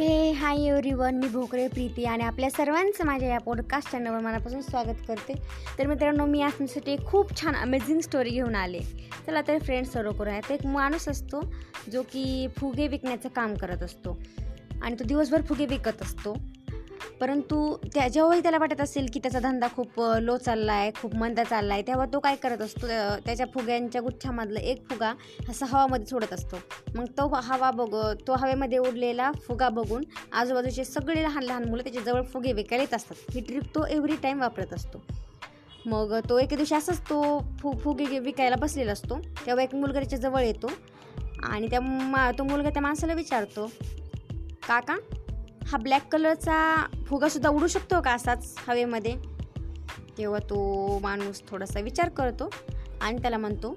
हे hi everyone मी भोकरे प्रीती आणि आपल्या सर्वांचं माझ्या या पॉडकास्ट चॅनलवर मनापासून स्वागत करते. तर मित्रांनो मी आज तुमच्यासाठी एक खूप छान अमेझिंग स्टोरी घेऊन आले. चला तर फ्रेंड्स सर्व करूया तर एक माणूस असतो जो की फुगे विकण्याचं काम करत असतो. आणि तो दिवसभर फुगे विकत असतो. परंतु त्या जेव्हाही त्याला वाटत असेल की त्याचा धंदा खूप लो चालला आहे खूप मंदा चालला आहे तेव्हा तो काय करत असतो त्याच्या फुग्यांच्या गुच्छामधलं एक फुगा असा हवामध्ये सोडत असतो. मग तो हवा बघ तो हवेमध्ये उडलेला फुगा बघून आजूबाजूचे सगळे लहान लहान मुलं त्याच्याजवळ फुगे विकायला येत असतात. ही ट्रिक तो एव्हरी टाईम वापरत असतो. मग तो एके दिवशी असंच तो फु फुगे विकायला बसलेला असतो. तेव्हा एक मुलगा त्याच्याजवळ येतो आणि त्या मा तो मुलगा त्या माणसाला विचारतो काका हा ब्लॅक कलरचा फुगासुद्धा उडू शकतो का असाच हवेमध्ये? तेव्हा तो माणूस थोडासा विचार करतो. आणि त्याला म्हणतो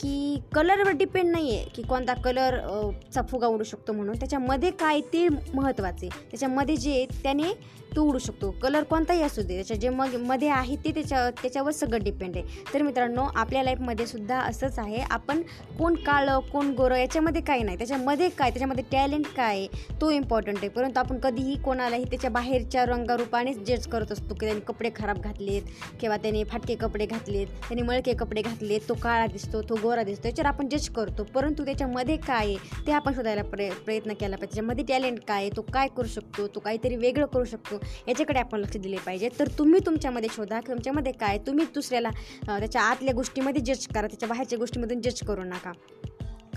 की कलरवर डिपेंड नाही आहे की कोणता कलरचा फुगा उडू शकतो म्हणून. त्याच्यामध्ये काय ते महत्त्वाचे त्याच्यामध्ये जे आहे त्याने तो उडू शकतो. कलर कोणताही असू दे त्याच्या जे मग मध्ये आहे ते त्याच्या त्याच्यावर सगळं डिपेंड आहे. तर मित्रांनो आपल्या लाईफमध्ये सुद्धा असंच आहे. आपण कोण काळं कोण गोरं याच्यामध्ये काही नाही. त्याच्यामध्ये काय त्याच्यामध्ये टॅलेंट काय आहे तो इम्पॉर्टंट आहे. परंतु आपण कधीही कोणालाही त्याच्या बाहेरच्या रंगारूपानेच जज करत असतो की त्याने कपडे खराब घातलेत किंवा त्याने फाटके कपडे घातलेत त्याने मळके कपडे घातले तो काळा दिसतो तो गोरा दिसतो याच्यावर आपण जज करतो. परंतु त्याच्यामध्ये काय आहे ते आपण शोधायला प्रय प्रयत्न केला पाहिजे. त्याच्यामध्ये टॅलेंट काय आहे तो काय करू शकतो तो काहीतरी वेगळं करू शकतो याच्याकडे आपण लक्ष दिले पाहिजे. तर तुम्ही तुमच्यामध्ये शोधा की तुमच्यामध्ये काय तुम्ही दुसऱ्याला त्याच्या आतल्या गोष्टीमध्ये जज करा त्याच्या बाहेरच्या गोष्टीमधून जज करू नका.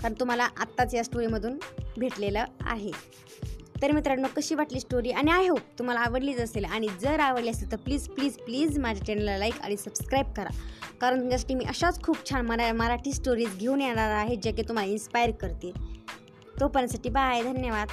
कारण तुम्हाला आत्ताच या स्टोरीमधून भेटलेलं आहे. तर मित्रांनो कशी वाटली स्टोरी आणि आय होप तुम्हाला आवडलीच असेल. आणि जर आवडली असेल तर प्लीज प्लीज प्लीज माझ्या चॅनलला लाईक आणि सबस्क्राईब करा. कारण तुमच्यासाठी मी अशाच खूप छान मरा मराठी स्टोरीज घेऊन येणार आहे ज्या की तुम्हाला इन्स्पायर करतील. तोपर्यंतसाठी बाय धन्यवाद.